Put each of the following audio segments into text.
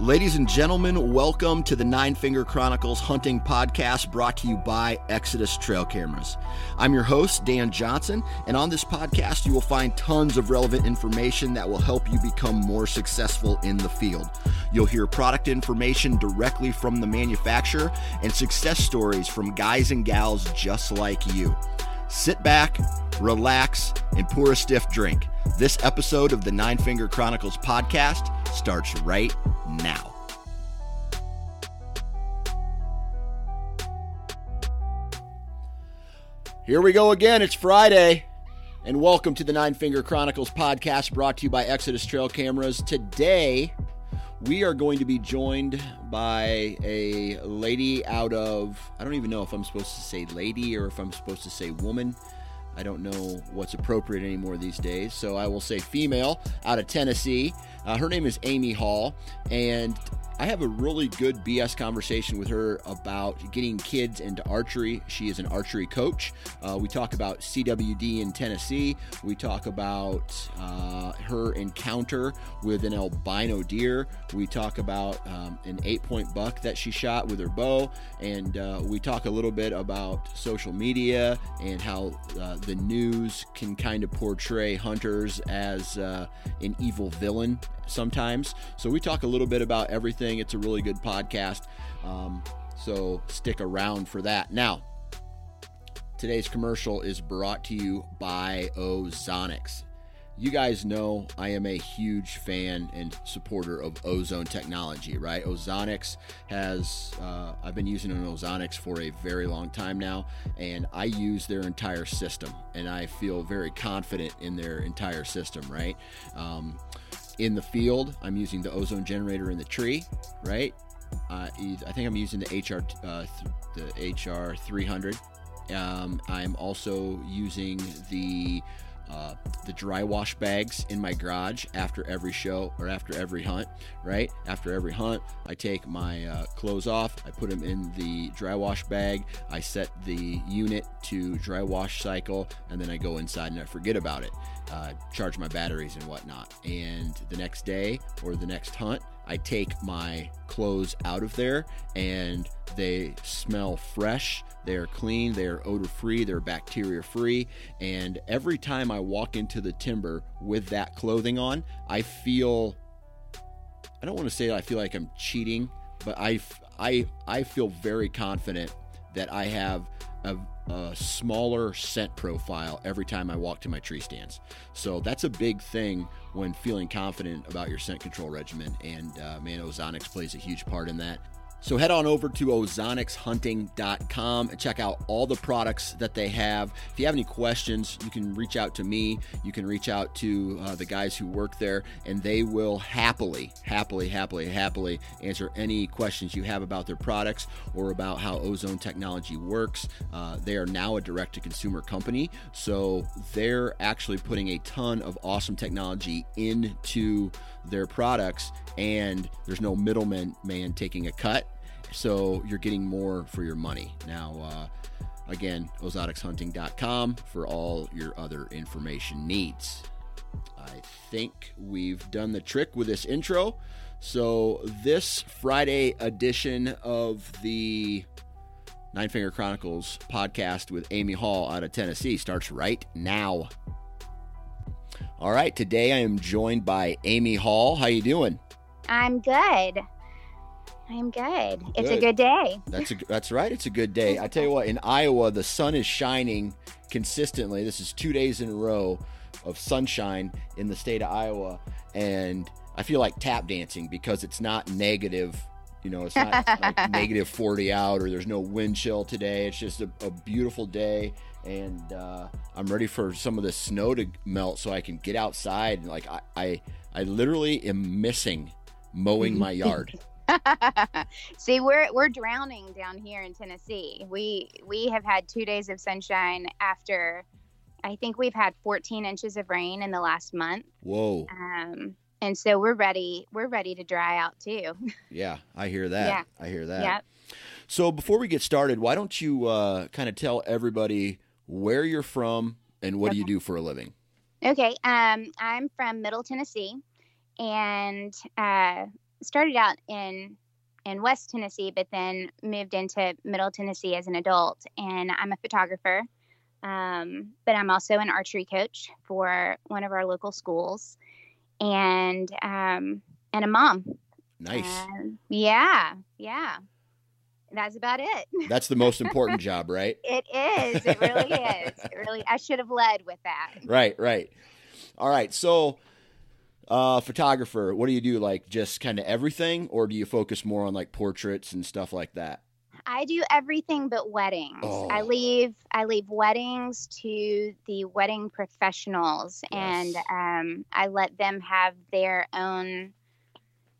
Ladies and gentlemen, welcome to the Nine Finger Chronicles Hunting Podcast brought to you by Exodus Trail Cameras. I'm your host, Dan Johnson, and on this podcast, you will find tons of relevant information that will help you become more successful in the field. You'll hear product information directly from the manufacturer and success stories from guys and gals just like you. Sit back, relax, and pour a stiff drink. This episode of the Nine Finger Chronicles podcast starts right now. Here we go again. It's Friday. And welcome to the Nine Finger Chronicles podcast brought to you by Exodus Trail Cameras. Today, we are going to be joined by a lady out of, I don't even know if I'm supposed to say lady or if I'm supposed to say woman. I don't know what's appropriate anymore these days, so I will say female out of Tennessee. Uh, her name is Amy Hall, and I have a really good BS conversation with her about getting kids into archery. She is an archery coach. Uh, we talk about CWD in Tennessee. We talk about uh, her encounter with an albino deer. We talk about um, an eight point buck that she shot with her bow. And uh, we talk a little bit about social media and how uh, the news can kind of portray hunters as uh, an evil villain sometimes. So we talk a little bit about everything. It's a really good podcast. Um, so stick around for that. Now, today's commercial is brought to you by Ozonics. You guys know I am a huge fan and supporter of ozone technology, right? Ozonics has, uh, I've been using an Ozonics for a very long time now, and I use their entire system, and I feel very confident in their entire system, right? Um, in the field, I'm using the ozone generator in the tree, right? Uh, I think I'm using the HR uh, the HR 300. Um, I'm also using the uh, the dry wash bags in my garage after every show or after every hunt, right? After every hunt, I take my uh, clothes off, I put them in the dry wash bag, I set the unit to dry wash cycle, and then I go inside and I forget about it, uh, charge my batteries and whatnot. And the next day or the next hunt, I take my clothes out of there and they smell fresh. They are clean, they are odor free, they're bacteria free. And every time I walk into the timber with that clothing on, I feel I don't want to say I feel like I'm cheating, but I, I, I feel very confident that I have a, a, smaller scent profile every time I walk to my tree stands. So that's a big thing when feeling confident about your scent control regimen. And uh, man, Ozonics plays a huge part in that. So head on over to ozonicshunting.com and check out all the products that they have. If you have any questions, you can reach out to me. You can reach out to uh, the guys who work there, and they will happily, happily, happily, happily answer any questions you have about their products or about how ozone technology works. Uh, they are now a direct to consumer company, so they're actually putting a ton of awesome technology into their products, and there's no middleman man taking a cut so you're getting more for your money. Now, uh, Again, ozonicshunting.com for all your other information needs. I think we've done the trick with this intro. So, this Friday edition of the Nine Finger Chronicles podcast with Amy Hall out of Tennessee starts right now. All right, today I am joined by Amy Hall. How you doing? I'm good. I'm good. It's a good day. That's a, that's right. It's a good day. I tell you what, in Iowa, the sun is shining consistently. This is two days in a row of sunshine in the state of Iowa, and I feel like tap dancing because it's not negative. You know, it's not like negative 40 out or there's no wind chill today. It's just a, a beautiful day, and uh, I'm ready for some of the snow to melt so I can get outside. Like I, I, I literally am missing mowing my yard. See, we're we're drowning down here in Tennessee. We we have had two days of sunshine after I think we've had 14 inches of rain in the last month. Whoa. Um, and so we're ready. We're ready to dry out too. Yeah, I hear that. Yeah. I hear that. yep. So before we get started, why don't you uh, kind of tell everybody where you're from and what do you do for a living? Okay. Um, I'm from Middle Tennessee, and uh, started out in in West Tennessee, but then moved into Middle Tennessee as an adult. And I'm a photographer, um, but I'm also an archery coach for one of our local schools, and um, and a mom. Nice. Um, yeah, yeah. That's about it. That's the most important job, right? It is. It really is. It really. I should have led with that. Right, right. All right. So, uh, photographer, what do you do? Like just kind of everything, or do you focus more on like portraits and stuff like that? I do everything but weddings. I Oh. leave I leave weddings to the wedding professionals and um, I let them have their own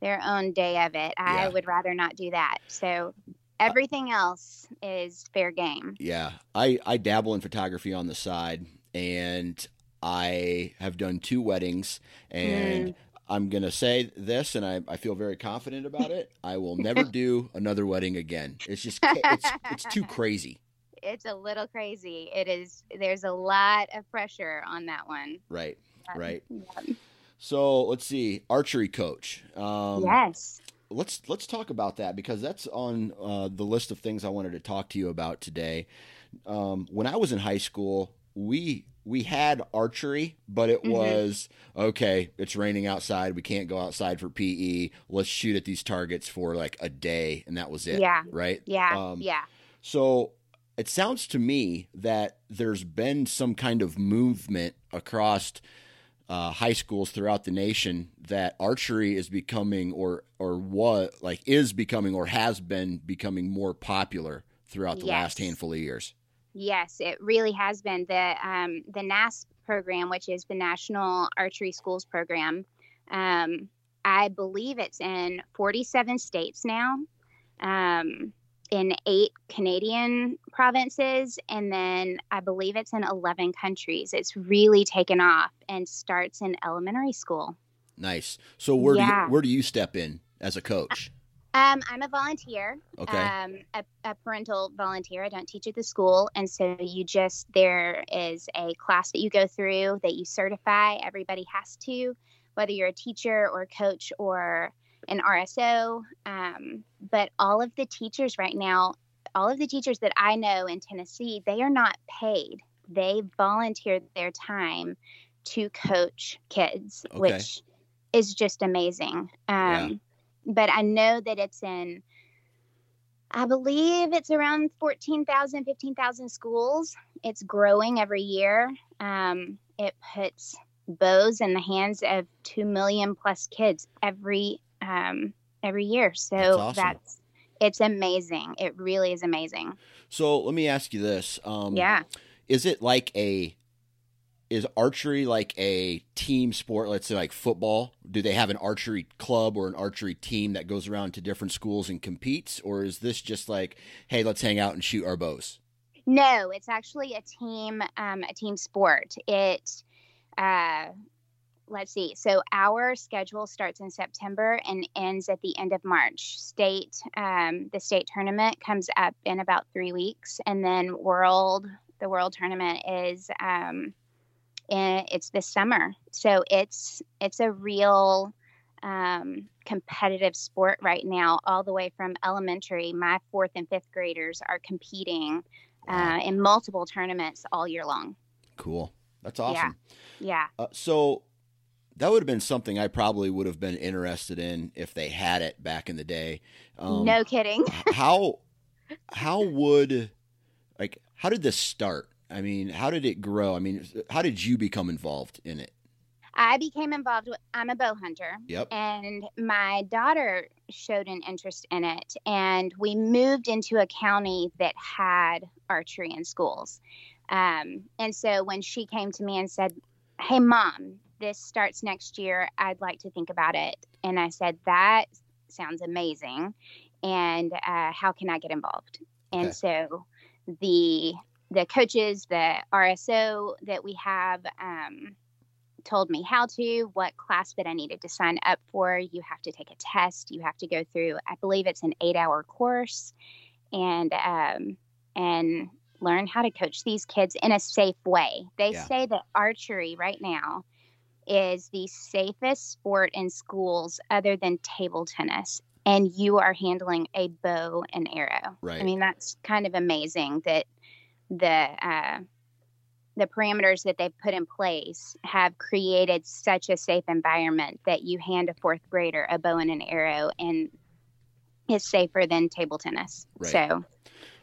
their own day of it. I would rather not do that. So everything else is fair game. Yeah, I I dabble in photography on the side, and I have done two weddings, and I'm gonna say this, and I, I feel very confident about it. I will never do another wedding again. It's just it's it's too crazy, It's a little crazy. It is there's a lot of pressure on that one. right? Um, Right. yeah. So let's see, archery coach. Um, yes. Let's let's talk about that because that's on uh, the list of things I wanted to talk to you about today. Um, when I was in high school, we we had archery, but it Mhm. was okay. It's raining outside. We can't go outside for PE. Let's shoot at these targets for like a day, and that was it. Yeah. Right. Yeah. Um, yeah. So it sounds to me that there's been some kind of movement across uh, high schools throughout the nation that archery is becoming, or or what like is becoming, or has been becoming more popular throughout the last handful of years. Yes, it really has been the um, the NASP program, which is the National Archery Schools Program. Um, I believe it's in 47 states now, um, in eight Canadian provinces, and then I believe it's in 11 countries. It's really taken off and starts in elementary school. Nice. So where do you, where do you step in as a coach? Um, I'm a volunteer. Okay. um, a, a parental volunteer. I don't teach at the school. And so you just, there is a class that you go through that you certify. Everybody has to, whether you're a teacher or a coach or an RSO. Um, but all of the teachers right now, all of the teachers that I know in Tennessee, they are not paid. They volunteer their time to coach kids, Okay. which is just amazing. Um, But I know that it's in I believe it's around 14,000, 15,000 schools. It's growing every year. Um, it puts bows in the hands of 2 million plus kids every um, every year. So That's awesome. that's it's amazing. It really is amazing. So let me ask you this. Um, yeah. Is it like a is archery like a team sport? Let's say like football. Do they have an archery club or an archery team that goes around to different schools and competes, or is this just like, hey, let's hang out and shoot our bows? No, it's actually a team um, a team sport. It uh, let's see. So our schedule starts in September and ends at the end of March. State, um, the state tournament comes up in about three weeks, and then world, the world tournament is, um, in, it's this summer. So it's it's a real um, competitive sport right now, all the way from elementary. My fourth and fifth graders are competing uh, in multiple tournaments all year long. Cool. That's awesome. Yeah. Uh, so that would have been something I probably would have been interested in if they had it back in the day. Um, no kidding. how how would like how did this start? I mean, how did it grow? I mean, how did you become involved in it? I became involved with I'm a bow hunter. Yep. And my daughter showed an interest in it and we moved into a county that had archery in schools. Um, and so when she came to me and said, Hey mom, this starts next year, I'd like to think about it. And I said, That sounds amazing. And uh, how can I get involved? And okay. so the the coaches, the RSO that we have, um, told me how to, what class that I needed to sign up for. You have to take a test. You have to go through, I believe it's an eight hour course, and um, and learn how to coach these kids in a safe way. They yeah. say that archery right now is the safest sport in schools other than table tennis and you are handling a bow and arrow. Right. I mean that's kind of amazing that the uh, the parameters that they've put in place have created such a safe environment that you hand a fourth grader a bow and an arrow and it's safer than table tennis. Right. So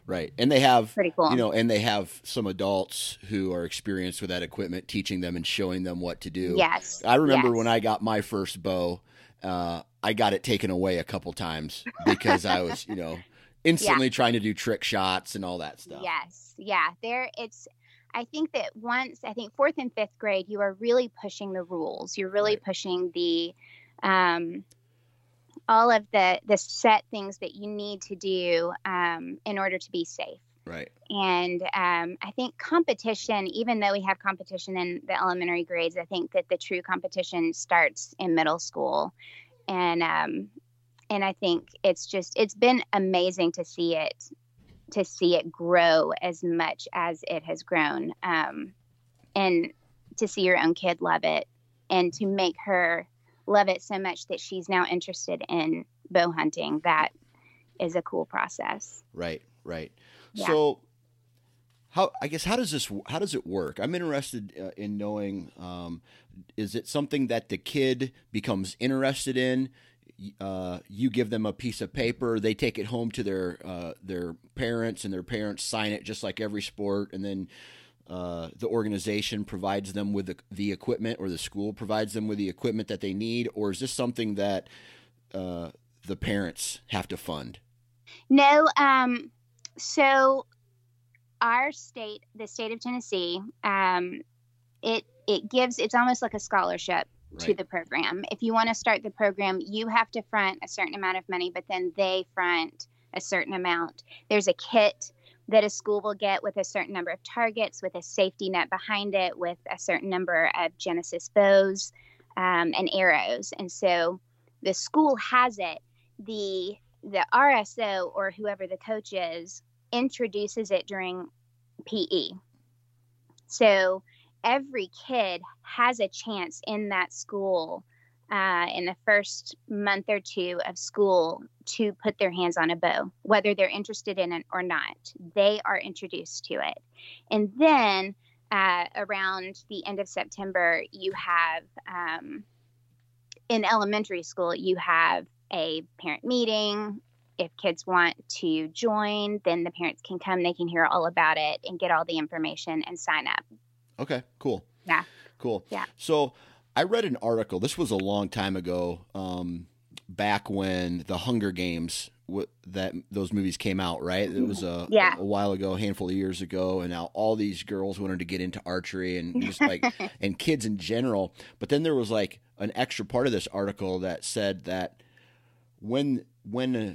Right. And they have pretty cool. You know, and they have some adults who are experienced with that equipment teaching them and showing them what to do. Yes. I remember yes. when I got my first bow, uh, I got it taken away a couple times because I was, you know, instantly yeah. trying to do trick shots and all that stuff. Yes. Yeah. There it's I think that once I think fourth and fifth grade, you are really pushing the rules. You're really right. pushing the um, all of the the set things that you need to do um, in order to be safe. Right. And um, I think competition, even though we have competition in the elementary grades, I think that the true competition starts in middle school, and um, and I think it's just it's been amazing to see it to see it grow as much as it has grown, um, and to see your own kid love it, and to make her love it so much that she's now interested in bow hunting. That is a cool process. Right, right. Yeah. So how I guess how does this how does it work? I'm interested uh, in knowing um, is it something that the kid becomes interested in? Uh, you give them a piece of paper, they take it home to their uh, their parents, and their parents sign it just like every sport, and then uh, the organization provides them with the, the, equipment or the school provides them with the equipment that they need or is this something that uh, the parents have to fund? No um, so our state the state of tennessee um, it it gives it's almost like a scholarship right. to the program. If you want to start the program you have to front a certain amount of money but then they front a certain amount. There's a kit that a school will get with a certain number of targets, with a safety net behind it, with a certain number of Genesis bows um, and arrows. And so the school has it. The the RSO or whoever the coach is introduces it during PE. So every kid has a chance in that school uh, in the first month or two of school to put their hands on a bow, whether they're interested in it or not. They are introduced to it. And then uh, around the end of September, you have um, in elementary school, you have a parent meeting. If kids want to join, then the parents can come, they can hear all about it and get all the information and sign up. Okay, cool. Yeah. Cool. Yeah. So, I read an article. This was a long time ago, um, back when the Hunger Games w- that those movies came out. Right, it was a, yeah. a, a while ago, a handful of years ago, and now all these girls wanted to get into archery and just like and kids in general. But then there was like an extra part of this article that said that when when uh,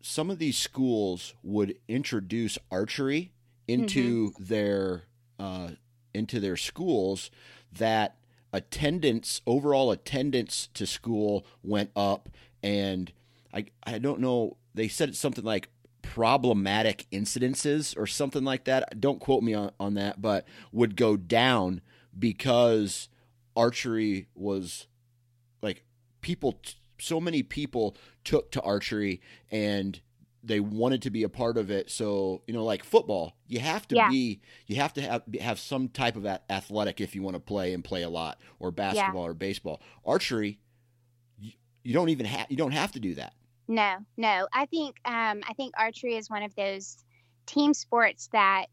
some of these schools would introduce archery into mm-hmm. their uh, into their schools that attendance, overall attendance to school went up, and I I don't know. They said something like problematic incidences or something like that. Don't quote me on, on that, but would go down because archery was like people so many people took to archery and they wanted to be a part of it so you know like football you have to Yeah. be you have to have have some type of athletic if you want to play and play a lot or basketball or baseball archery you, you don't even have you don't have to do that No, no. I think um, I think archery is one of those team sports that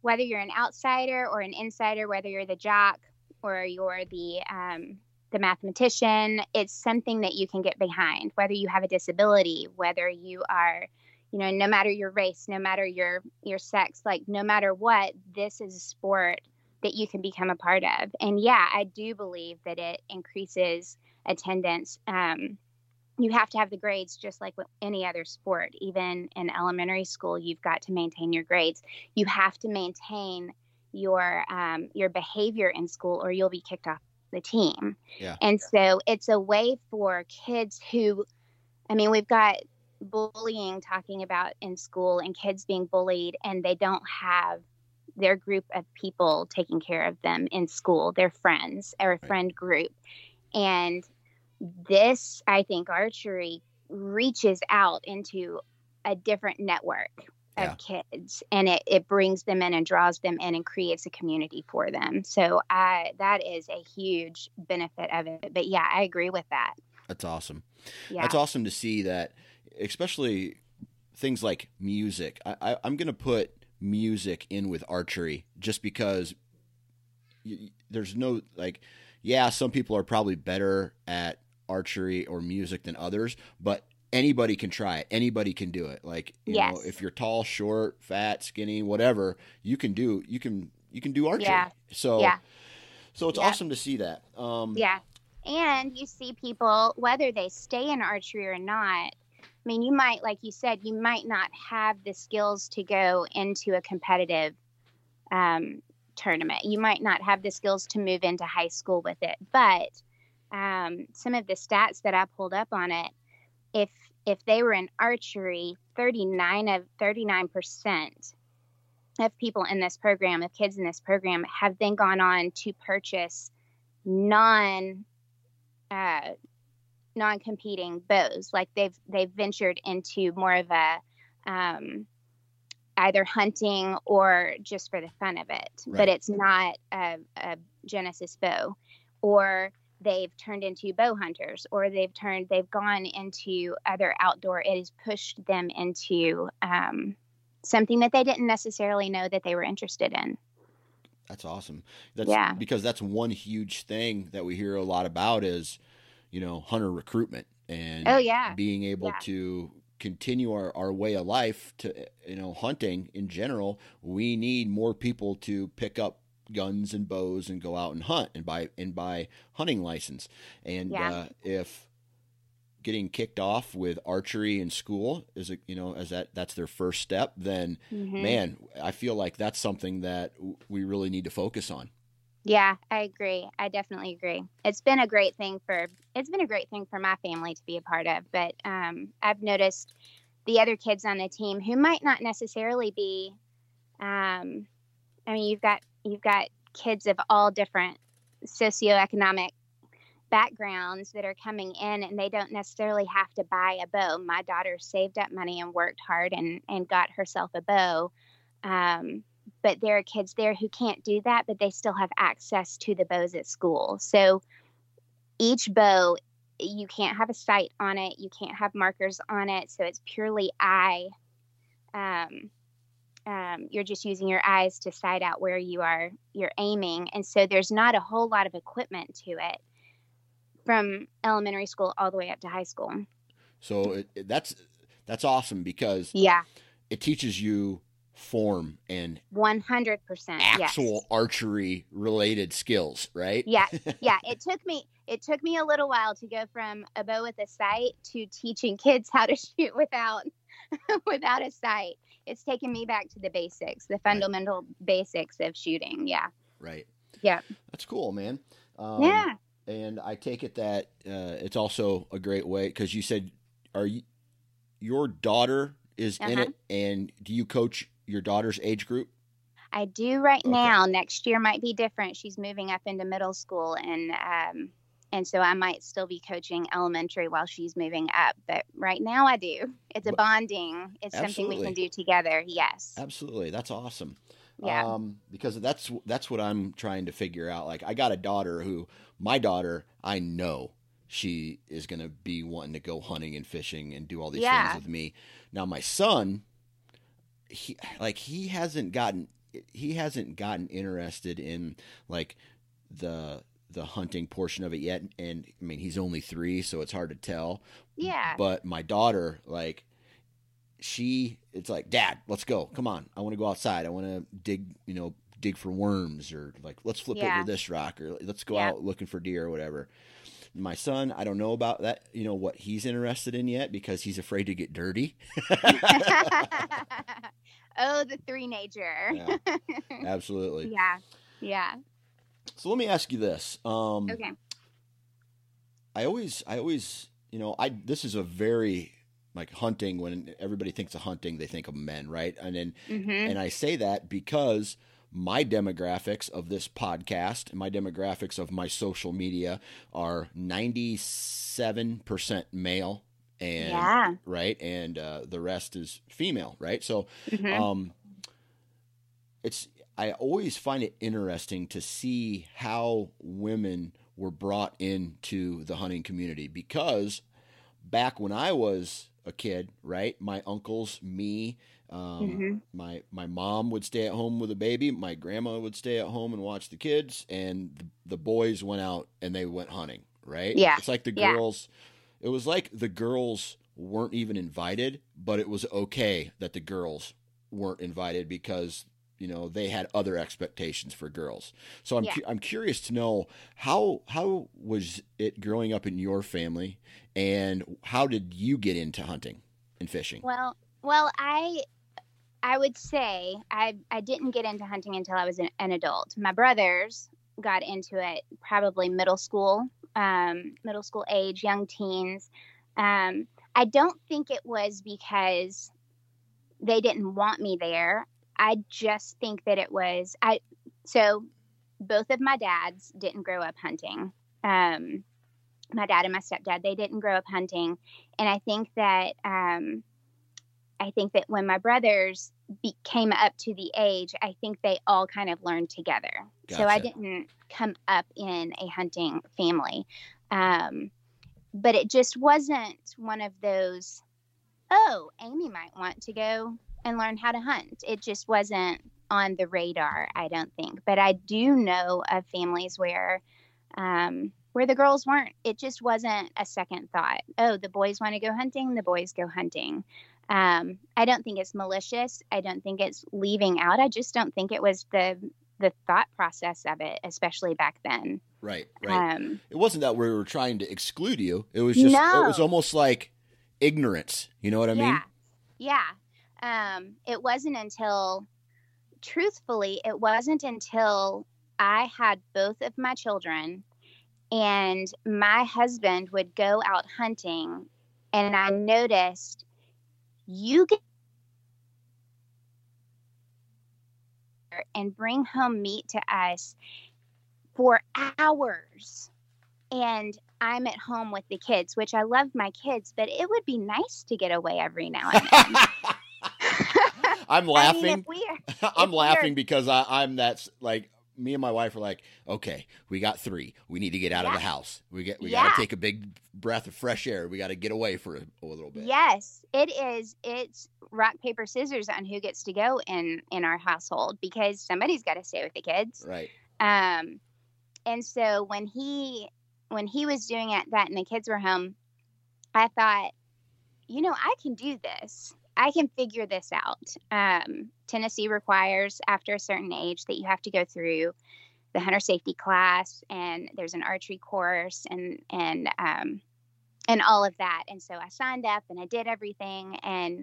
whether you're an outsider or an insider, whether you're the jock or you're the um, the mathematician, it's something that you can get behind. Whether you have a disability, whether you are, you know, no matter your race, no matter your your sex, like no matter what, this is a sport that you can become a part of. And yeah, I do believe that it increases attendance. Um, you have to have the grades just like with any other sport. Even in elementary school, you've got to maintain your grades. You have to maintain your um, your behavior in school, or you'll be kicked off the team. Yeah. And so it's a way for kids who, I mean, we've got bullying talking about in school and kids being bullied, and they don't have their group of people taking care of them in school, their friends or a friend group. And this, I think, archery reaches out into a different network of kids and it, it brings them in and draws them in and creates a community for them. So I that is a huge benefit of it. But yeah, I agree with that. that's awesome Yeah. That's awesome to see that, especially things like music. I, I, I'm going to put music in with archery just because y there's no, like, yeah, some people are probably better at archery or music than others, but anybody can try it. Anybody can do it. Like, you know, if you're tall, short, fat, skinny, whatever, you can do, you can, you can do archery. Yeah. So, Yeah. so it's awesome to see that. Um, Yeah. And you see people, whether they stay in archery or not, I mean, you might, like you said, you might not have the skills to go into a competitive um, tournament. You might not have the skills to move into high school with it. But um, some of the stats that I pulled up on it, if if they were in archery, 39 of 39 percent of people in this program, of kids in this program, have then gone on to purchase non uh, non-competing bows like they've they've ventured into more of a um, either hunting or just for the fun of it Right. but it's not a, a genesis bow or they've turned into bow hunters or they've turned they've gone into other outdoor it has pushed them into um, something that they didn't necessarily know that they were interested in That's awesome. That's Yeah. because that's one huge thing that we hear a lot about is, you know, hunter recruitment and oh yeah being able Yeah. to continue our, our way of life to you know hunting in general we need more people to pick up guns and bows and go out and hunt and buy and buy hunting license and Yeah. uh, if getting kicked off with archery in school is a you know as that that's their first step then Mhm. man i feel like that's something that w- we really need to focus on Yeah, I agree. I definitely agree. It's been a great thing for it's been a great thing for my family to be a part of. But um, I've noticed the other kids on the team who might not necessarily be. Um, I mean, you've got you've got kids of all different socioeconomic backgrounds that are coming in, and they don't necessarily have to buy a bow. My daughter saved up money and worked hard and and got herself a bow. Um, but there are kids there who can't do that, but they still have access to the bows at school. So each bow, you can't have a sight on it, you can't have markers on it, so it's purely eye. Um, um, you're just using your eyes to sight out where you are you're aiming, and so there's not a whole lot of equipment to it from elementary school all the way up to high school. so it, it- that's that's awesome because Yeah, it teaches you form and one hundred percent. actual archery related skills, right? yeah yeah it took me it took me a little while to go from a bow with a sight to teaching kids how to shoot without without a sight it's taken me back to the basics the fundamental basics of shooting yeah Right. Yeah. That's cool, man. Um, yeah. And I take it that uh, it's also a great way because you said, are you, your daughter is in Uh-huh. it, and do you coach your daughter's age group? I do right Okay. now. Next year might be different. She's moving up into middle school, and um, and so I might still be coaching elementary while she's moving up. But right now, I do. It's a bonding. It's something we can do together. Yes. Absolutely, that's awesome. Yeah. Um, because that's that's what I'm trying to figure out. Like, I got a daughter who, my daughter, I know she is going to be wanting to go hunting and fishing and do all these Yeah. things with me. Now, my son, he like he hasn't gotten he hasn't gotten interested in like the the hunting portion of it yet. And I mean, he's only three, so it's hard to tell. yeah. But my daughter, like, she, it's like, Dad, let's go. Come on. I want to go outside. I want to dig, you know, dig for worms or like, let's flip Yeah. over this rock or let's go Yeah. out looking for deer or whatever. My son, I don't know about that, you know, what he's interested in yet because he's afraid to get dirty. oh, the three nature. Yeah, absolutely. yeah. Yeah. So let me ask you this. Um, Okay. I always, I always, you know, I this is a very like hunting. When everybody thinks of hunting, they think of men, right? And then, hmm and I say that because my demographics of this podcast and my demographics of my social media are ninety seven percent male, and Yeah. right, and uh, the rest is female, right? So, hmm um, it's I always find it interesting to see how women were brought into the hunting community because back when I was a kid, right, my uncles, me, um, Mhm. my my mom would stay at home with a baby, my grandma would stay at home and watch the kids, and the, the boys went out and they went hunting, right? Yeah. it's like the Yeah. girls. It was like the girls weren't even invited, but it was okay that the girls weren't invited because you know they had other expectations for girls. So I'm Yeah. cu- I'm curious to know how how was it growing up in your family, and how did you get into hunting and fishing? Well, well, I I would say I I didn't get into hunting until I was an, an adult. My brothers got into it probably middle school, um, middle school age, young teens. Um, I don't think it was because they didn't want me there. I just think that it was I. So both of my dads didn't grow up hunting. Um, my dad and my stepdad they didn't grow up hunting, and I think that um, I think that when my brothers be, came up to the age, I think they all kind of learned together. So I didn't come up in a hunting family, um, but it just wasn't one of those. Oh, Amy might want to go and learn how to hunt. It just wasn't on the radar, I don't think. But I do know of families where um, where the girls weren't. It just wasn't a second thought. Oh, the boys want to go hunting. The boys go hunting. Um, I don't think it's malicious. I don't think it's leaving out. I just don't think it was the the thought process of it, especially back then. Right, right. Um, it wasn't that we were trying to exclude you. It was just no. it was almost like ignorance. You know what I mean? yeah, yeah. Um, it wasn't until, truthfully, it wasn't until I had both of my children, and my husband would go out hunting, and I noticed you get and bring home meat to us for hours and I'm at home with the kids, which I love my kids, but it would be nice to get away every now and then. I'm I mean, laughing. we I'm laughing because I, I'm that's like me and my wife are like, okay, we got three. We need to get out of the house. We get we Yeah. got to take a big breath of fresh air. We got to get away for a, a little bit. Yes, it is. It's rock paper scissors on who gets to go in in our household because somebody's got to stay with the kids. Right. Um, and so when he when he was doing it, that and the kids were home, I thought, you know, I can do this. I can figure this out. Um, Tennessee requires after a certain age that you have to go through the hunter safety class, and there's an archery course, and and um, and all of that. And so I signed up and I did everything, and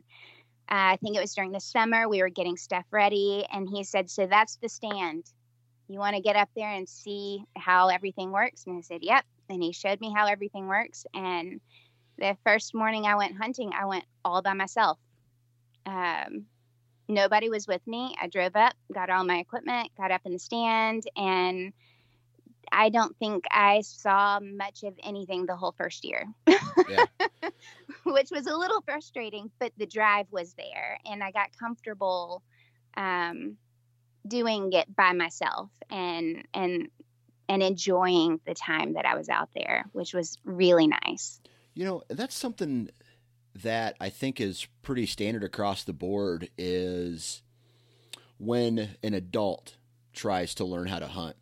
uh, I think it was during the summer we were getting stuff ready, and he said, "So that's the stand." you want to get up there and see how everything works? And I said, Yep. And he showed me how everything works. And the first morning I went hunting, I went all by myself. Um, nobody was with me. I drove up, got all my equipment, got up in the stand, and I don't think I saw much of anything the whole first year, yeah. which was a little frustrating, but the drive was there and I got comfortable um, doing it by myself and, and, and enjoying the time that I was out there, which was really nice. You know, that's something that I think is pretty standard across the board is when an adult tries to learn how to hunt.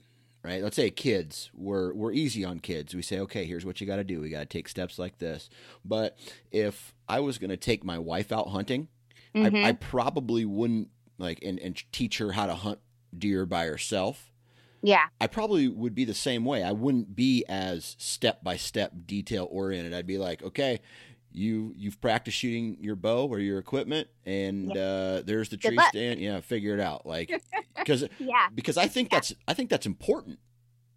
Right? Let's say kids, we're we're easy on kids. We say, okay, here's what you got to do. We got to take steps like this. But if I was going to take my wife out hunting, mm-hmm. I, I probably wouldn't like and, and teach her how to hunt deer by herself. Yeah. I probably would be the same way. I wouldn't be as step by step detail oriented. I'd be like, okay, you you've practiced shooting your bow or your equipment and yeah. uh, there's the tree stand. Yeah figure it out. Like because yeah. because i think yeah. that's i think that's important.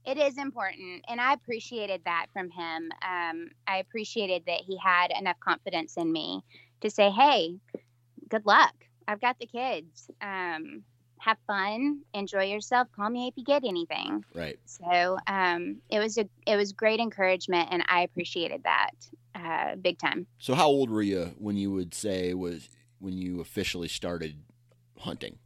It is important and i appreciated that from him. Um, i appreciated that he had enough confidence in me to say hey good luck. I've got the kids. Um, have fun enjoy yourself call me if you get anything right so um, it was a it was great encouragement and i appreciated that uh, big time. So, how old were you when you would say was when you officially started hunting?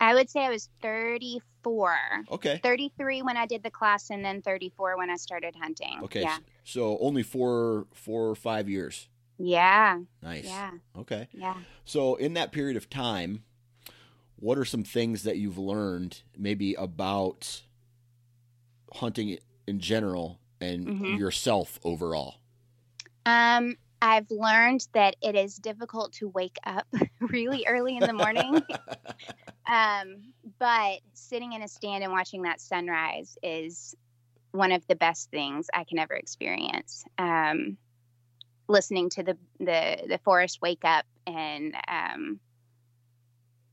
I would say I was 34. Okay. 33 when I did the class, and then 34 when I started hunting. Okay. Yeah. So only four, four or five years. Yeah. Nice. Yeah. Okay. Yeah. So in that period of time, what are some things that you've learned, maybe about hunting in general and mm-hmm. yourself overall? Um, I've learned that it is difficult to wake up really early in the morning. um, but sitting in a stand and watching that sunrise is one of the best things I can ever experience. Um, listening to the, the, the forest wake up and, um,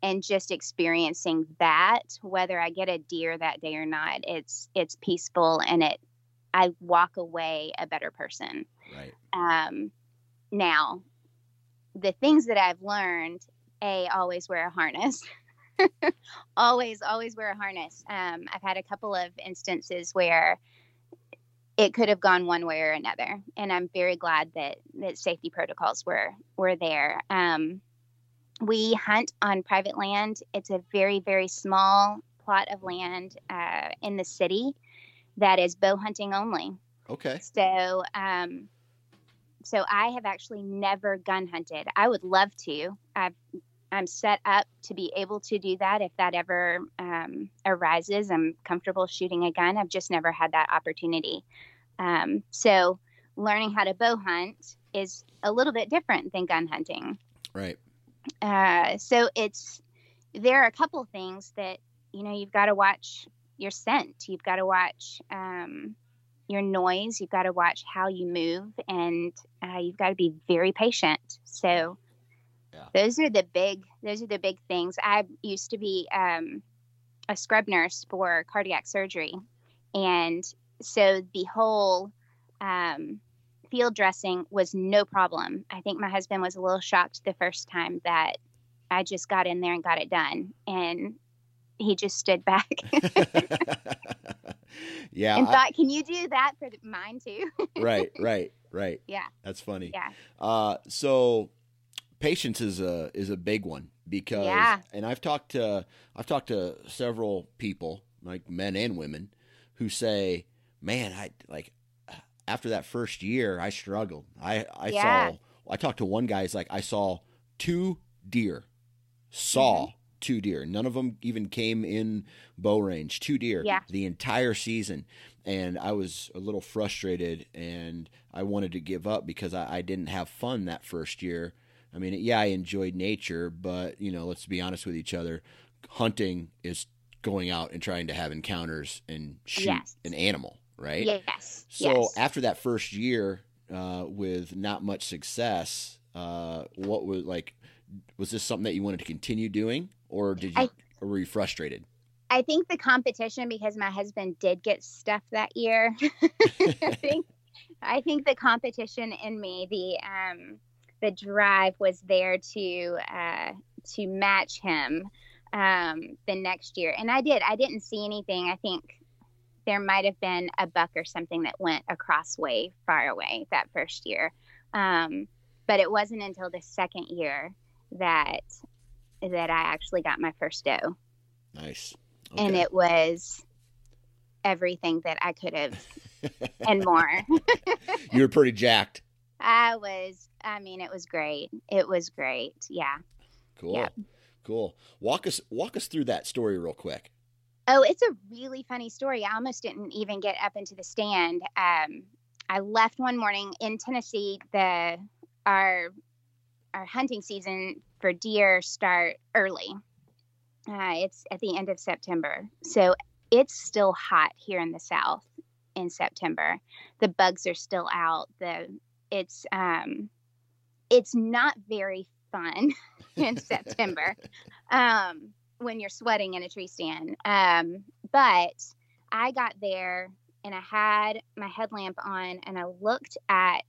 and just experiencing that, whether I get a deer that day or not, it's, it's peaceful and it, I walk away a better person. Right. Um, now, the things that I've learned, a always wear a harness. always, always wear a harness. Um, I've had a couple of instances where it could have gone one way or another, and I'm very glad that that safety protocols were were there. Um, we hunt on private land. It's a very, very small plot of land uh, in the city that is bow hunting only. Okay. So, um, so I have actually never gun hunted. I would love to. I've, I'm set up to be able to do that if that ever um, arises. I'm comfortable shooting a gun. I've just never had that opportunity. Um, so, learning how to bow hunt is a little bit different than gun hunting. Right. Uh, so it's there are a couple things that you know you've got to watch your scent. You've got to watch um, your noise. You've got to watch how you move, and uh, you've got to be very patient. So yeah. those are the big those are the big things. I used to be um, a scrub nurse for cardiac surgery, and so the whole um, field dressing was no problem. I think my husband was a little shocked the first time that I just got in there and got it done, and he just stood back. yeah. And thought, can you do that for mine too? right, right, right. Yeah. That's funny. Yeah. Uh, so patience is a is a big one because yeah. and I've talked to I've talked to several people, like men and women, who say, Man, I like after that first year I struggled. I, I yeah. saw I talked to one guy, he's like, I saw two deer. Saw mm-hmm two deer. None of them even came in bow range. Two deer yeah. the entire season. And I was a little frustrated and I wanted to give up because I, I didn't have fun that first year. I mean, yeah, I enjoyed nature, but, you know, let's be honest with each other. Hunting is going out and trying to have encounters and shoot yes. an animal, right? Yes. So yes. after that first year uh, with not much success, uh, what was like, was this something that you wanted to continue doing? or did you, I, or were you frustrated? I think the competition because my husband did get stuff that year. I think I think the competition in me, the um, the drive was there to uh, to match him um, the next year, and I did. I didn't see anything. I think there might have been a buck or something that went across way far away that first year, um, but it wasn't until the second year that that I actually got my first doe. Nice. Okay. And it was everything that I could have and more. you were pretty jacked. I was. I mean, it was great. It was great. Yeah. Cool. Yep. Cool. Walk us walk us through that story real quick. Oh, it's a really funny story. I almost didn't even get up into the stand. Um, I left one morning in Tennessee. The our our hunting season for deer start early. Uh, it's at the end of September, so it's still hot here in the South in September. The bugs are still out. The it's um, it's not very fun in September um, when you're sweating in a tree stand. Um, but I got there and I had my headlamp on and I looked at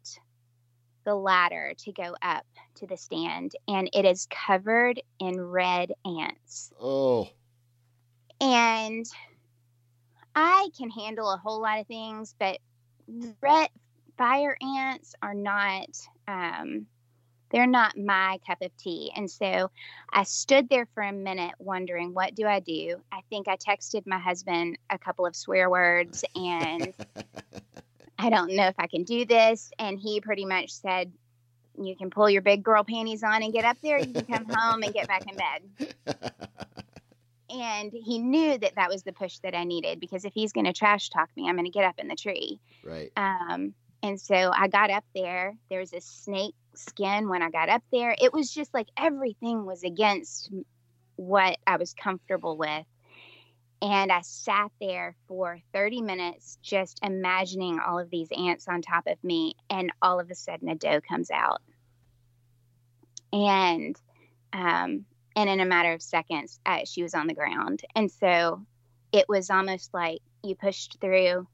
the ladder to go up to the stand and it is covered in red ants. Oh. And I can handle a whole lot of things, but red fire ants are not um, they're not my cup of tea. And so I stood there for a minute wondering, what do I do? I think I texted my husband a couple of swear words and I don't know if I can do this. And he pretty much said, you can pull your big girl panties on and get up there. You can come home and get back in bed. and he knew that that was the push that I needed because if he's going to trash talk me, I'm going to get up in the tree. Right. Um, and so I got up there. There was a snake skin when I got up there. It was just like everything was against what I was comfortable with. And I sat there for 30 minutes just imagining all of these ants on top of me. And all of a sudden, a doe comes out. And, um, and in a matter of seconds, uh, she was on the ground. And so it was almost like you pushed through,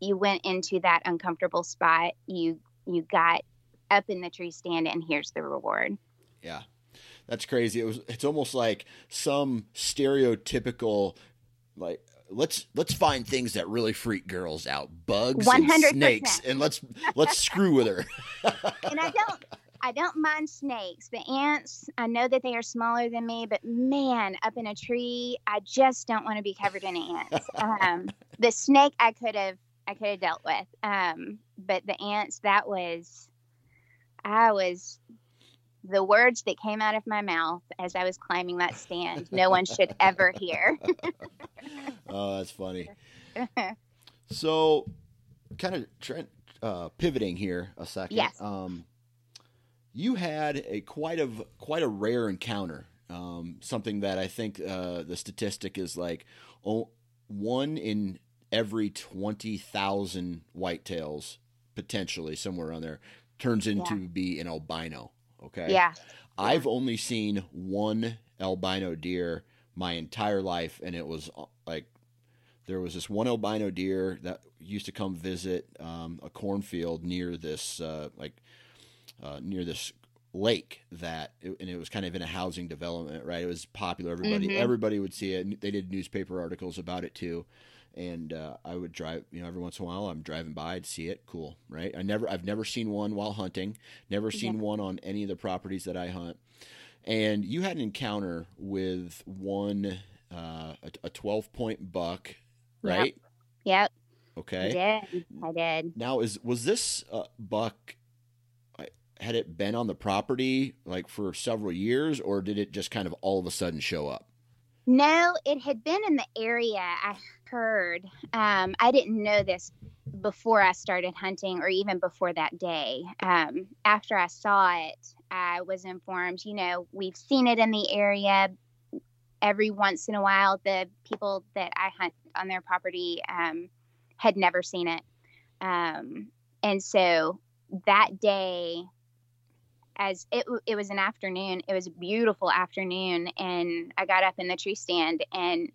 you went into that uncomfortable spot you you got up in the tree stand and here's the reward yeah that's crazy it was it's almost like some stereotypical like let's let's find things that really freak girls out bugs 100%. and snakes and let's let's screw with her and i don't I don't mind snakes. The ants, I know that they are smaller than me, but man, up in a tree, I just don't want to be covered in ants. Um, the snake, I could have I could have dealt with. Um, but the ants, that was, I was, the words that came out of my mouth as I was climbing that stand, no one should ever hear. oh, that's funny. so, kind of uh, pivoting here a second. Yes. Um, you had a quite of quite a rare encounter. Um, something that I think uh, the statistic is like oh, one in every 20,000 whitetails, potentially somewhere on there, turns into yeah. be an albino. Okay. Yeah. I've only seen one albino deer my entire life, and it was uh, like there was this one albino deer that used to come visit um, a cornfield near this uh, like uh, near this lake that and it was kind of in a housing development right it was popular everybody mm-hmm. everybody would see it they did newspaper articles about it too and uh, I would drive. You know, every once in a while, I'm driving by, I'd see it. Cool, right? I never, I've never seen one while hunting. Never seen yeah. one on any of the properties that I hunt. And you had an encounter with one, uh, a, a 12 point buck, right? Yep. yep. Okay. I did. I did. Now, is was this uh, buck? Had it been on the property like for several years, or did it just kind of all of a sudden show up? No, it had been in the area. I heard. Um, I didn't know this before I started hunting or even before that day. Um, after I saw it, I was informed, you know, we've seen it in the area every once in a while. The people that I hunt on their property um, had never seen it. Um, and so that day, as it, it was an afternoon, it was a beautiful afternoon, and I got up in the tree stand and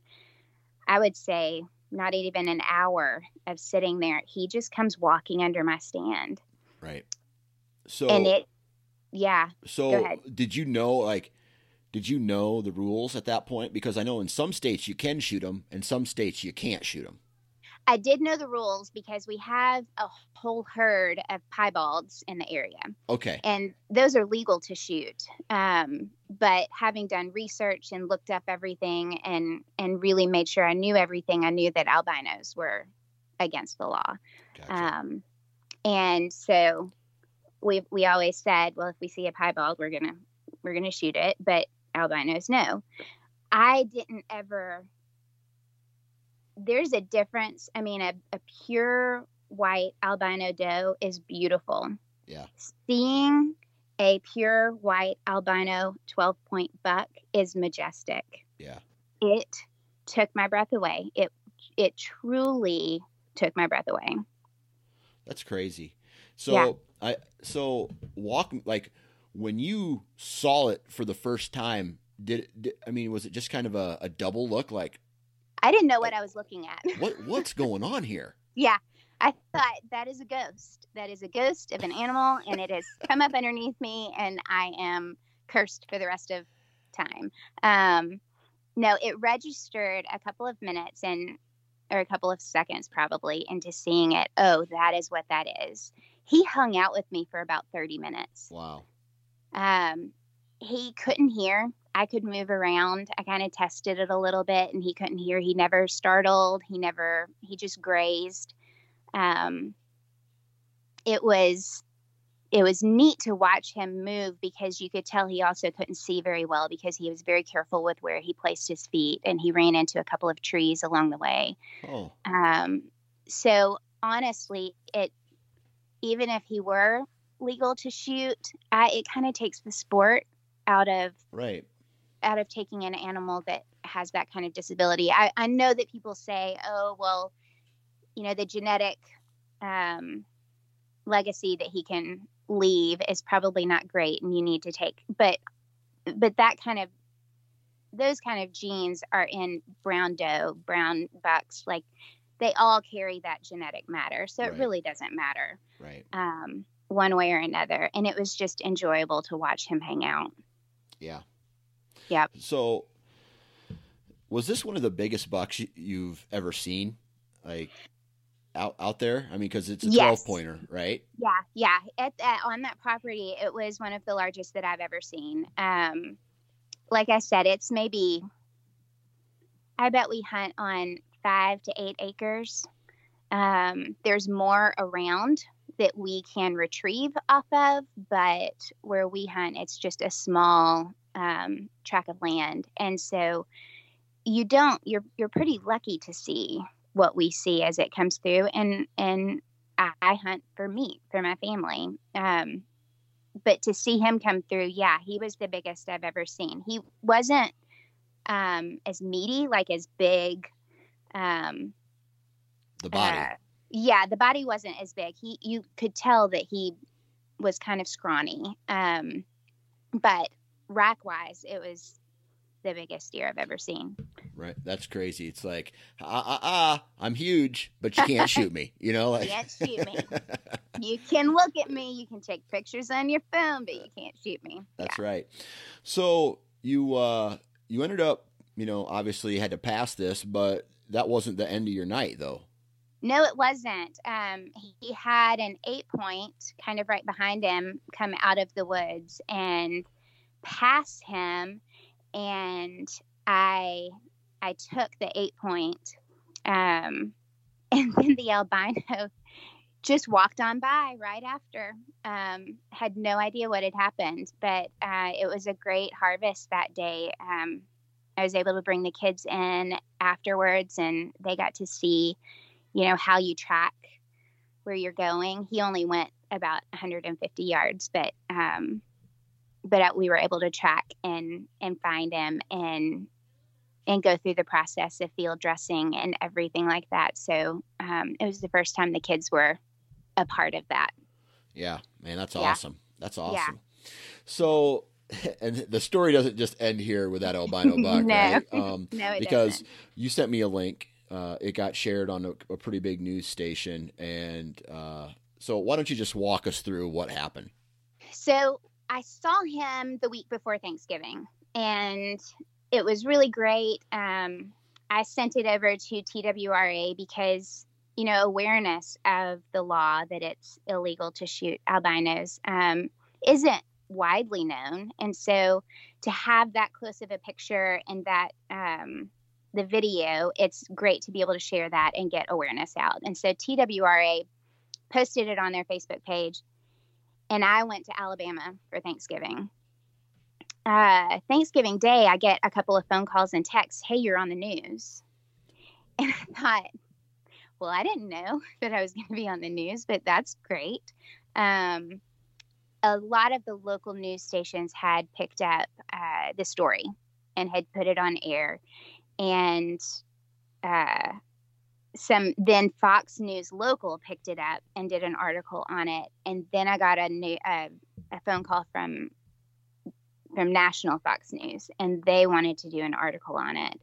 I would say not even an hour of sitting there. He just comes walking under my stand. Right. So and it, yeah. So did you know like did you know the rules at that point? Because I know in some states you can shoot them, and some states you can't shoot them. I did know the rules because we have a whole herd of piebalds in the area, Okay. and those are legal to shoot. Um, but having done research and looked up everything and and really made sure I knew everything, I knew that albinos were against the law. Gotcha. Um, and so we we always said, well, if we see a piebald, we're gonna we're gonna shoot it, but albinos no. I didn't ever. There's a difference. I mean, a, a pure white albino doe is beautiful. Yeah. Seeing a pure white albino 12 point buck is majestic yeah. it took my breath away. It it truly took my breath away. That's crazy. So Yeah. I so walk like when you saw it for the first time. Did, did I mean was it just kind of a, a double look like I didn't know what I was looking at. what what's going on here? yeah. I thought that is a ghost. That is a ghost of an animal and it has come up underneath me and I am cursed for the rest of time. Um no, it registered a couple of minutes and or a couple of seconds probably into seeing it. Oh, that is what that is. He hung out with me for about 30 minutes. Wow. Um, he couldn't hear. I could move around. I kind of tested it a little bit, and he couldn't hear. He never startled. He never. He just grazed. Um, it was it was neat to watch him move because you could tell he also couldn't see very well because he was very careful with where he placed his feet, and he ran into a couple of trees along the way. Oh, Um, so honestly, it even if he were legal to shoot, I, it kind of takes the sport out of right. Out of taking an animal that has that kind of disability. I, I know that people say, oh well, you know, the genetic um, legacy that he can leave is probably not great, and you need to take, but but that kind of those kind of genes are in brown doe, brown bucks, like they all carry that genetic matter. So Right. it really doesn't matter Right. um, one way or another. And it was just enjoyable to watch him hang out. Yeah. Yep. So, was this one of the biggest bucks you- you've ever seen, like out out there? I mean, because it's a Yes. twelve pointer, right? Yeah, yeah. At on that property, it was one of the largest that I've ever seen. Um, like I said, it's maybe. I bet we hunt on five to eight acres. Um, there's more around that we can retrieve off of, but where we hunt, it's just a small um, tract of land, and so you don't. You're you're pretty lucky to see what we see as it comes through, and and I, I hunt for meat for my family. Um, but to see him come through, yeah, he was the biggest I've ever seen. He wasn't um, as meaty, like as big. Um, The body. uh, yeah, the body wasn't as big. He, you could tell that he was kind of scrawny. Um, but rack wise, it was the biggest deer I've ever seen. Right. That's crazy. It's like, ah, ah, ah, I'm huge, but you can't shoot me. You know, like, Can't shoot me. You can look at me, you can take pictures on your phone, but you can't shoot me. That's right. So you uh you ended up, you know, obviously you had to pass this, but that wasn't the end of your night though. No, it wasn't. Um, he had an eight point kind of right behind him come out of the woods and pass him, and I I took the eight point, um, and then the albino just walked on by right after. Um, had no idea what had happened, but uh, it was a great harvest that day. Um, I was able to bring the kids in afterwards, and they got to see you know how you track where you're going he only went about 150 yards but um but uh, we were able to track and and find him and and go through the process of field dressing and everything like that so um it was the first time the kids were a part of that Yeah, man, that's Yeah. awesome. That's awesome. Yeah. So and the story doesn't just end here with that albino buck, No. right? Um, No, it because doesn't. you sent me a link. Uh, it got shared on a, a pretty big news station, and uh, so why don't you just walk us through what happened? So I saw him the week before Thanksgiving, and it was really great. Um, I sent it over to TWRA because you know awareness of the law that it's illegal to shoot albinos um, isn't widely known, and so to have that close of a picture and that um, the video, it's great to be able to share that and get awareness out. And so TWRA posted it on their Facebook page and I went to Alabama for Thanksgiving. Uh, Thanksgiving Day, I get a couple of phone calls and texts, "Hey, you're on the news," and I thought, "Well, I didn't know that I was going to be on the news, but that's great." Um, a lot of the local news stations had picked up uh, the story and had put it on air, and uh, some then Fox News local picked it up and did an article on it, and then I got a new a phone call from from national Fox News, and they wanted to do an article on it,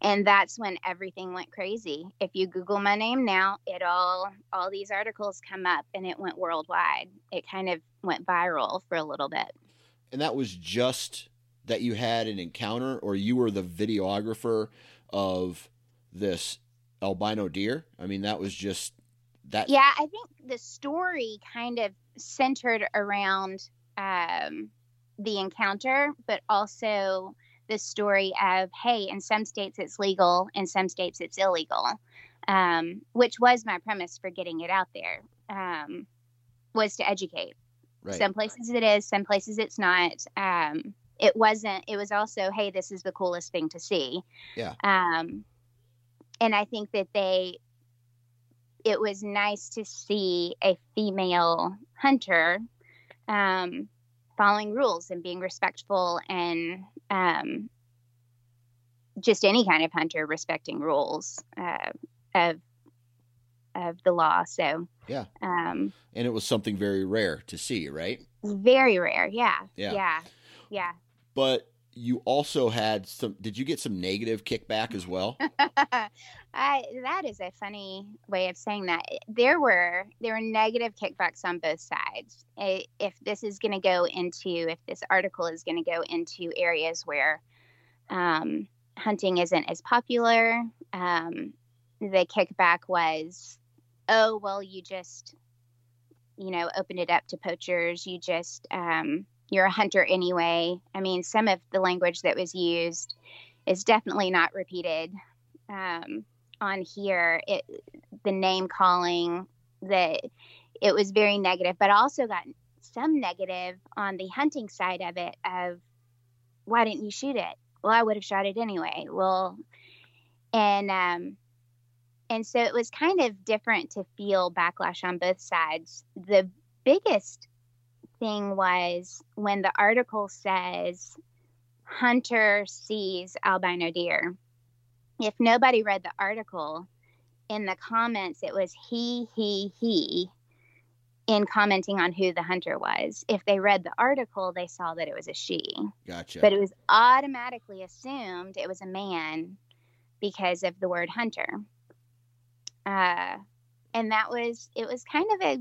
and that's when everything went crazy. If you Google my name now, it all all these articles come up, and it went worldwide. It kind of went viral for a little bit. And that was just that you had an encounter, or you were the videographer of this albino deer. I mean, that was just that. Yeah, I think the story kind of centered around um, the encounter, but also the story of hey, in some states it's legal, in some states it's illegal, um, which was my premise for getting it out there. Um, was to educate. right. Some places it is, some places it's not. Um, it wasn't. It was also, hey, this is the coolest thing to see. Yeah. Um, and I think that they, it was nice to see a female hunter, um, following rules and being respectful and um, just any kind of hunter respecting rules uh, of of the law. So Yeah. um, and it was something very rare to see, right? very rare. Yeah. Yeah. Yeah. Yeah. But you also had some. Did you get some negative kickback as well? I, that is a funny way of saying that. There were there were negative kickbacks on both sides. If this is going to go into, if this article is going to go into areas where um, hunting isn't as popular, um, the kickback was, oh well, you just, you know, opened it up to poachers. You just, um, you're a hunter anyway. I mean, some of the language that was used is definitely not repeated um, on here. It the name calling that it was very negative, but also got some negative on the hunting side of it. Of why didn't you shoot it? Well, I would have shot it anyway. Well, and um, and so it was kind of different to feel backlash on both sides. The biggest thing was when the article says hunter sees albino deer. If nobody read the article, in the comments it was he, he, he in commenting on who the hunter was. If they read the article, they saw that it was a she. Gotcha. But it was automatically assumed it was a man because of the word hunter. Uh, and that was, it was kind of a,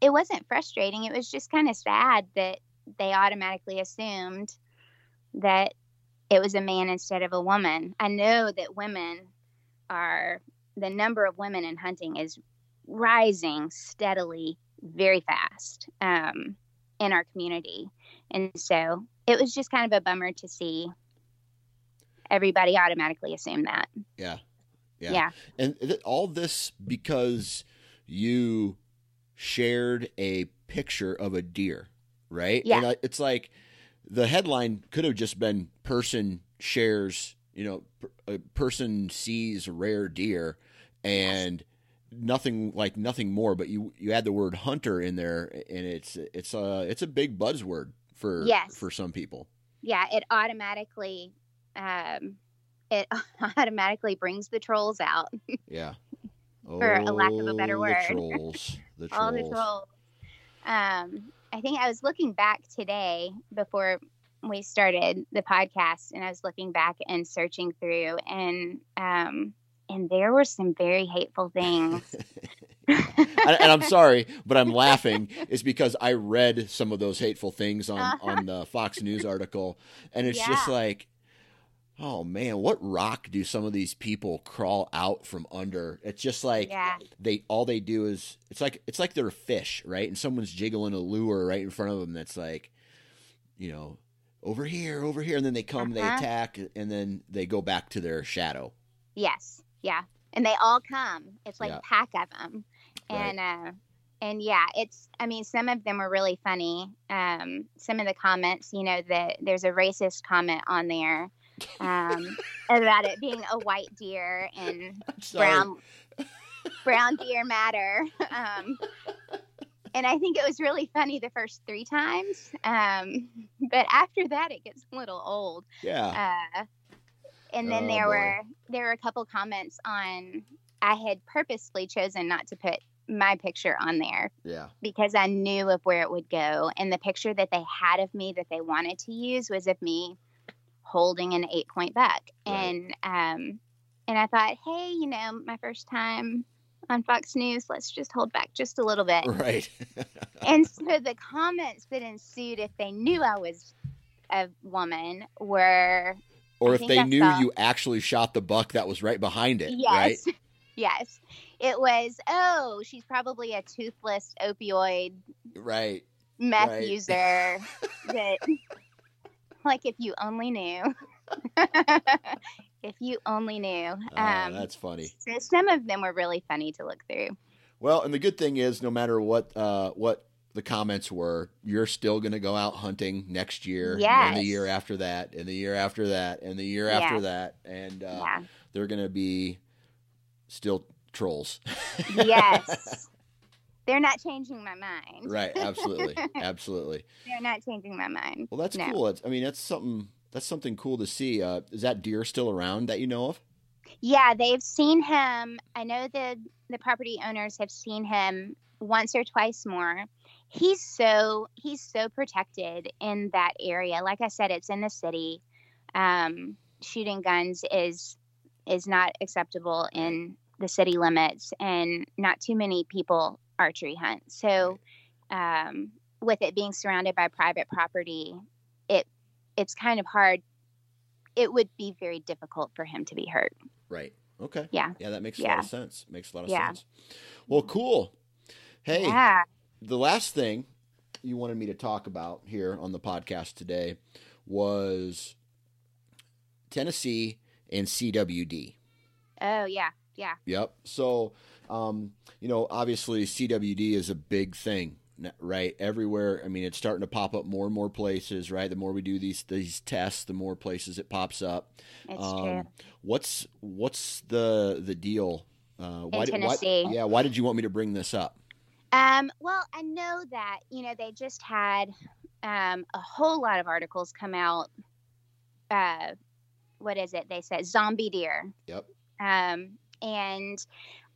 it wasn't frustrating. It was just kind of sad that they automatically assumed that it was a man instead of a woman. I know that women are, the number of women in hunting is rising steadily very fast um, in our community. And so it was just kind of a bummer to see everybody automatically assume that. yeah. Yeah. Yeah. And th- all this because you shared a picture of a deer, right? Yeah. And I, it's like the headline could have just been person shares, you know, a person sees rare deer and nothing like nothing more, but you you add the word hunter in there and it's it's a it's a big buzzword for Yes. for some people. Yeah. It automatically, um, it automatically brings the trolls out. Yeah. For a lack of a better Oh, word. The trolls. The trolls. all the trolls. Um, I think I was looking back today before we started the podcast, and I was looking back and searching through, and um, and there were some very hateful things. and I'm sorry, but I'm laughing is because I read some of those hateful things on Uh-huh. on the Fox News article, and it's Yeah. just like, oh man, what rock do some of these people crawl out from under? It's just like yeah, they all they do is it's like it's like they're a fish, right? And someone's jiggling a lure right in front of them. That's like, you know, over here, over here, and then they come, they Uh-huh. attack, and then they go back to their shadow. yes, yeah, and they all come. It's like Yeah. a pack of them, Right. and uh, and yeah, it's. I mean, some of them were really funny. Um, some of the comments, you know, that there's a racist comment on there. Um, about it being a white deer and brown brown deer matter um and i think it was really funny the first three times um but after that it gets a little old Yeah. uh and then Oh, there boy. were there were a couple comments on i had purposely chosen not to put my picture on there Yeah. because i knew of where it would go and the picture that they had of me that they wanted to use was of me holding an eight point buck Right. and um and i thought hey you know my first time on fox news let's just hold back just a little bit Right. and so the comments that ensued if they knew i was a woman were or I if they I knew saw- you actually shot the buck that was right behind it, right? yes yes it was oh she's probably a toothless opioid Right. meth Right. user that like if you only knew if you only knew Ah, um that's funny. so some of them were really funny to look through Well, and the good thing is, no matter what uh, what the comments were, you're still going to go out hunting next year, and the year after that, and the year after that, and the year Yeah. after that, and uh, yeah they're going to be still trolls. yes they're not changing my mind right. Absolutely. Absolutely. they're not changing my mind Well, that's No. cool. That's, I mean, that's something. That's something cool to see. Uh, is that deer still around that you know of? Yeah, they've seen him. I know the the property owners have seen him once or twice more. He's so he's so protected in that area. Like I said, it's in the city. Um, shooting guns is is not acceptable in the city limits, and not too many people archery hunt. So, um, with it being surrounded by private property, it it's kind of hard. It would be very difficult for him to be hurt. Right. Okay. Yeah. Yeah, that makes a lot Yeah. of sense. Makes a lot of Yeah. sense. Well, cool. Hey, Yeah. the last thing you wanted me to talk about here on the podcast today was Tennessee and CWD. Oh yeah, yeah, Yep. So, um, you know, obviously CWD is a big thing, right? Everywhere. I mean, it's starting to pop up more and more places, right? The more we do these these tests, the more places it pops up. it's Um, true. What's what's the the deal? Uh, why, did- why- Tennessee. yeah. Why did you want me to bring this up? Um, well, I know that you know they just had um, a whole lot of articles come out. Uh, what is it? They said zombie deer. Yep. Um, and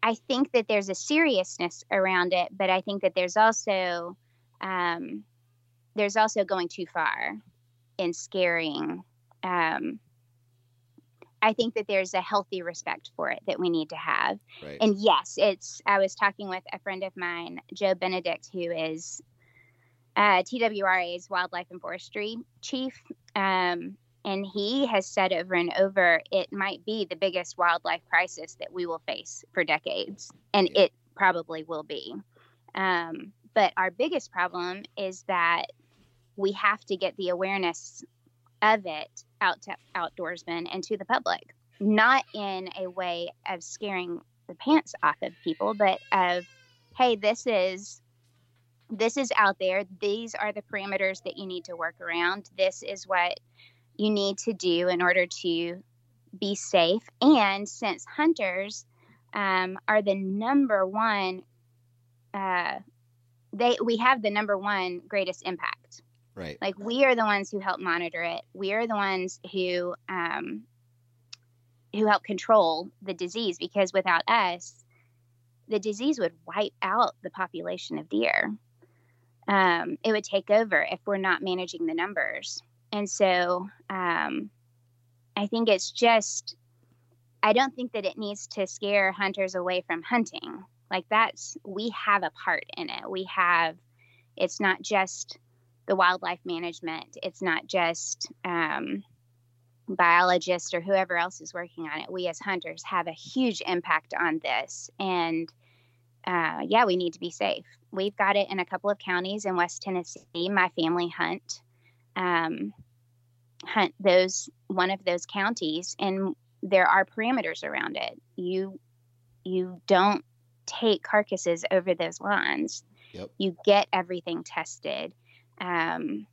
I think that there's a seriousness around it, but I think that there's also um, there's also going too far in scaring. Um, I think that there's a healthy respect for it that we need to have. Right. And yes, it's. I was talking with a friend of mine, Joe Benedict, who is uh, TWRA's wildlife and forestry chief. Um, and he has said over and over it might be the biggest wildlife crisis that we will face for decades. And Yeah. it probably will be. Um, but our biggest problem is that we have to get the awareness of it out to outdoorsmen and to the public, not in a way of scaring the pants off of people, but of, hey, this is this is out there. These are the parameters that you need to work around. This is what you need to do in order to be safe. And since hunters um, are the number one, uh, they we have the number one greatest impact Right. like we are the ones who help monitor it we are the ones who um, who help control the disease because without us the disease would wipe out the population of deer um, it would take over if we're not managing the numbers. And so um, I think it's just, I don't think that it needs to scare hunters away from hunting. Like that's, we have a part in it. We have, it's not just the wildlife management, it's not just, um, biologists or whoever else is working on it, we as hunters have a huge impact on this. And uh, yeah, we need to be safe. We've got it in a couple of counties in West Tennessee. My family hunt um, hunt those one of those counties, and there are parameters around it. You you don't take carcasses over those lines. Yep. You get everything tested. Um,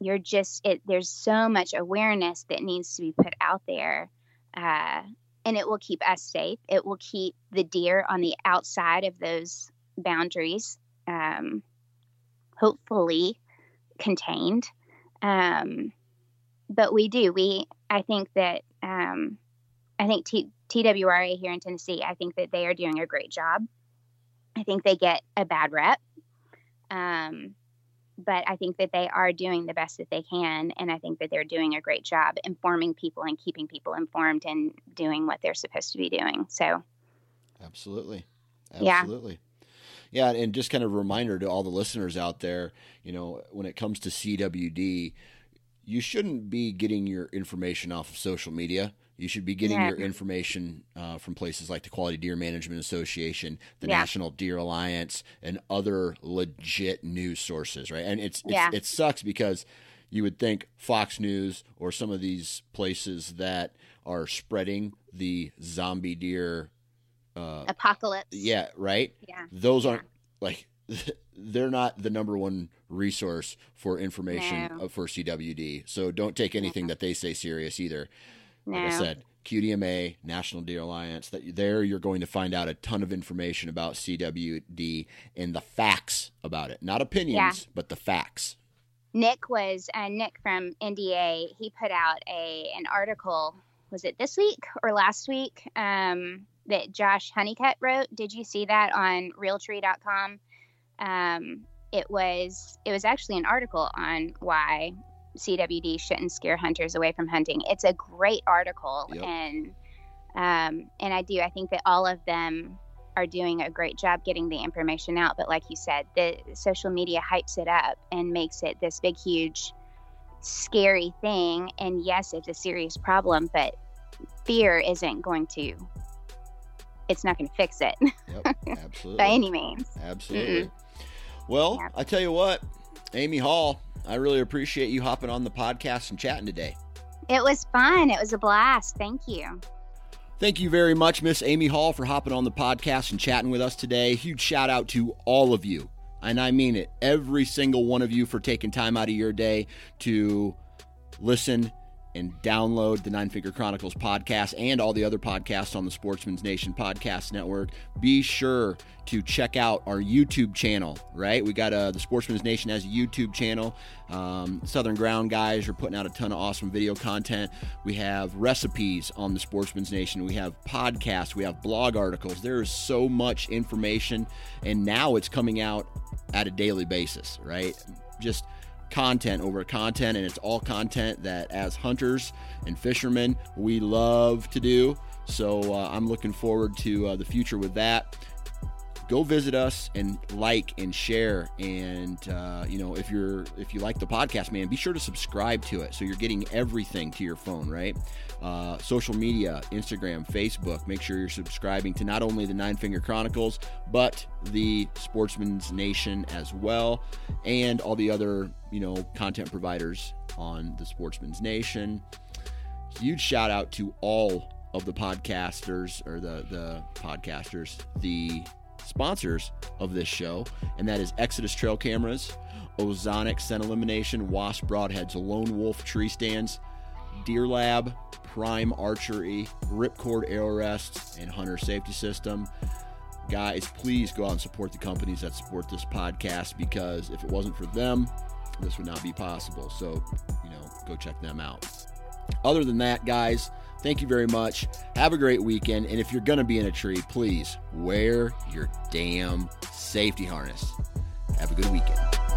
you're just it. There's so much awareness that needs to be put out there. Uh, and it will keep us safe. It will keep the deer on the outside of those boundaries, um, hopefully contained. Um, but we do. We, I think that, um, I think T- TWRA here in Tennessee, I think that they are doing a great job. I think they get a bad rep. Um, but I think that they are doing the best that they can. And I think that they're doing a great job informing people and keeping people informed and doing what they're supposed to be doing. So, absolutely. Absolutely. Yeah. Yeah and just kind of a reminder to all the listeners out there, you know, when it comes to CWD, you shouldn't be getting your information off of social media. You should be getting yeah. your information uh, from places like the Quality Deer Management Association, the yeah. National Deer Alliance, and other legit news sources, right? And it's, it's it sucks because you would think Fox News or some of these places that are spreading the zombie deer uh, apocalypse. Yeah, right. Yeah, those aren't like they're not the number one resource for information no. for CWD. So don't take anything that they say serious either. No. Like I said, QDMA, National Deer Alliance, that there you're going to find out a ton of information about CWD and the facts about it. Not opinions, yeah. but the facts. Nick was uh, Nick from NDA. He put out a an article. Was it this week or last week? Um, that Josh Honeycutt wrote. Did you see that on Realtree.com? Um, it was it was actually an article on why CWD shouldn't scare hunters away from hunting. It's a great article, yep. and um, and I do. I think that all of them are doing a great job getting the information out. But like you said, the social media hypes it up and makes it this big, huge, scary thing. And yes, it's a serious problem, but fear isn't going to. It's not going to fix it. Yep, absolutely. by any means. Absolutely. Mm-mm. Well, yep. I tell you what, Amy Hall, I really appreciate you hopping on the podcast and chatting today. It was fun. It was a blast. Thank you. Thank you very much, Miss Amy Hall, for hopping on the podcast and chatting with us today. Huge shout out to all of you. And I mean it, every single one of you for taking time out of your day to listen and download the Nine Finger Chronicles podcast and all the other podcasts on the Sportsman's Nation Podcast Network. Be sure to check out our YouTube channel, right? We got uh, the Sportsman's Nation has a YouTube channel. Um, Southern Ground guys are putting out a ton of awesome video content. We have recipes on the Sportsman's Nation. We have podcasts. We have blog articles. There is so much information, and now it's coming out at a daily basis, right? Just content over content, and it's all content that as hunters and fishermen we love to do. So uh, I'm looking forward to uh, the future with that go visit us and like and share. And uh, you know if you're if you like the podcast man be sure to subscribe to it. So you're getting everything to your phone right? Uh, social media instagram facebook. Make sure you're subscribing to not only the nine finger chronicles but the sportsman's nation as well. And all the other you know content providers on the sportsman's nation. Huge shout out to all of the podcasters or the the podcasters the sponsors of this show, and that is Exodus Trail Cameras, Ozonics Scent Elimination, Wasp Broadheads, Lone Wolf Tree Stands, Deer Lab, Prime Archery, Ripcord Arrow and Hunter Safety System. Guys, please go out and support the companies that support this podcast because if it wasn't for them, this would not be possible. So, you know, go check them out. Other than that, guys, Thank you very much. Have a great weekend. And if you're going to be in a tree, please wear your damn safety harness. Have a good weekend.